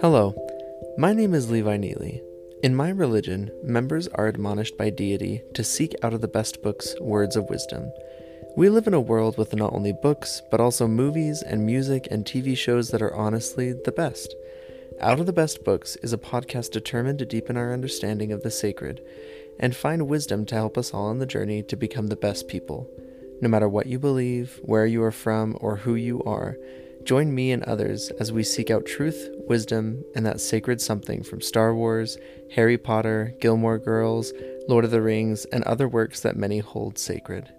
Hello, my name is Levi Neely. In my religion, members are admonished by deity to seek out of the best books words of wisdom. We live in a world with not only books, but also movies and music and TV shows that are honestly the best. Out of the Best Books is a podcast determined to deepen our understanding of the sacred and find wisdom to help us all on the journey to become the best people. No matter what you believe, where you are from, or who you are, join me and others as we seek out truth, wisdom, and that sacred something from Star Wars, Harry Potter, Gilmore Girls, Lord of the Rings, and other works that many hold sacred.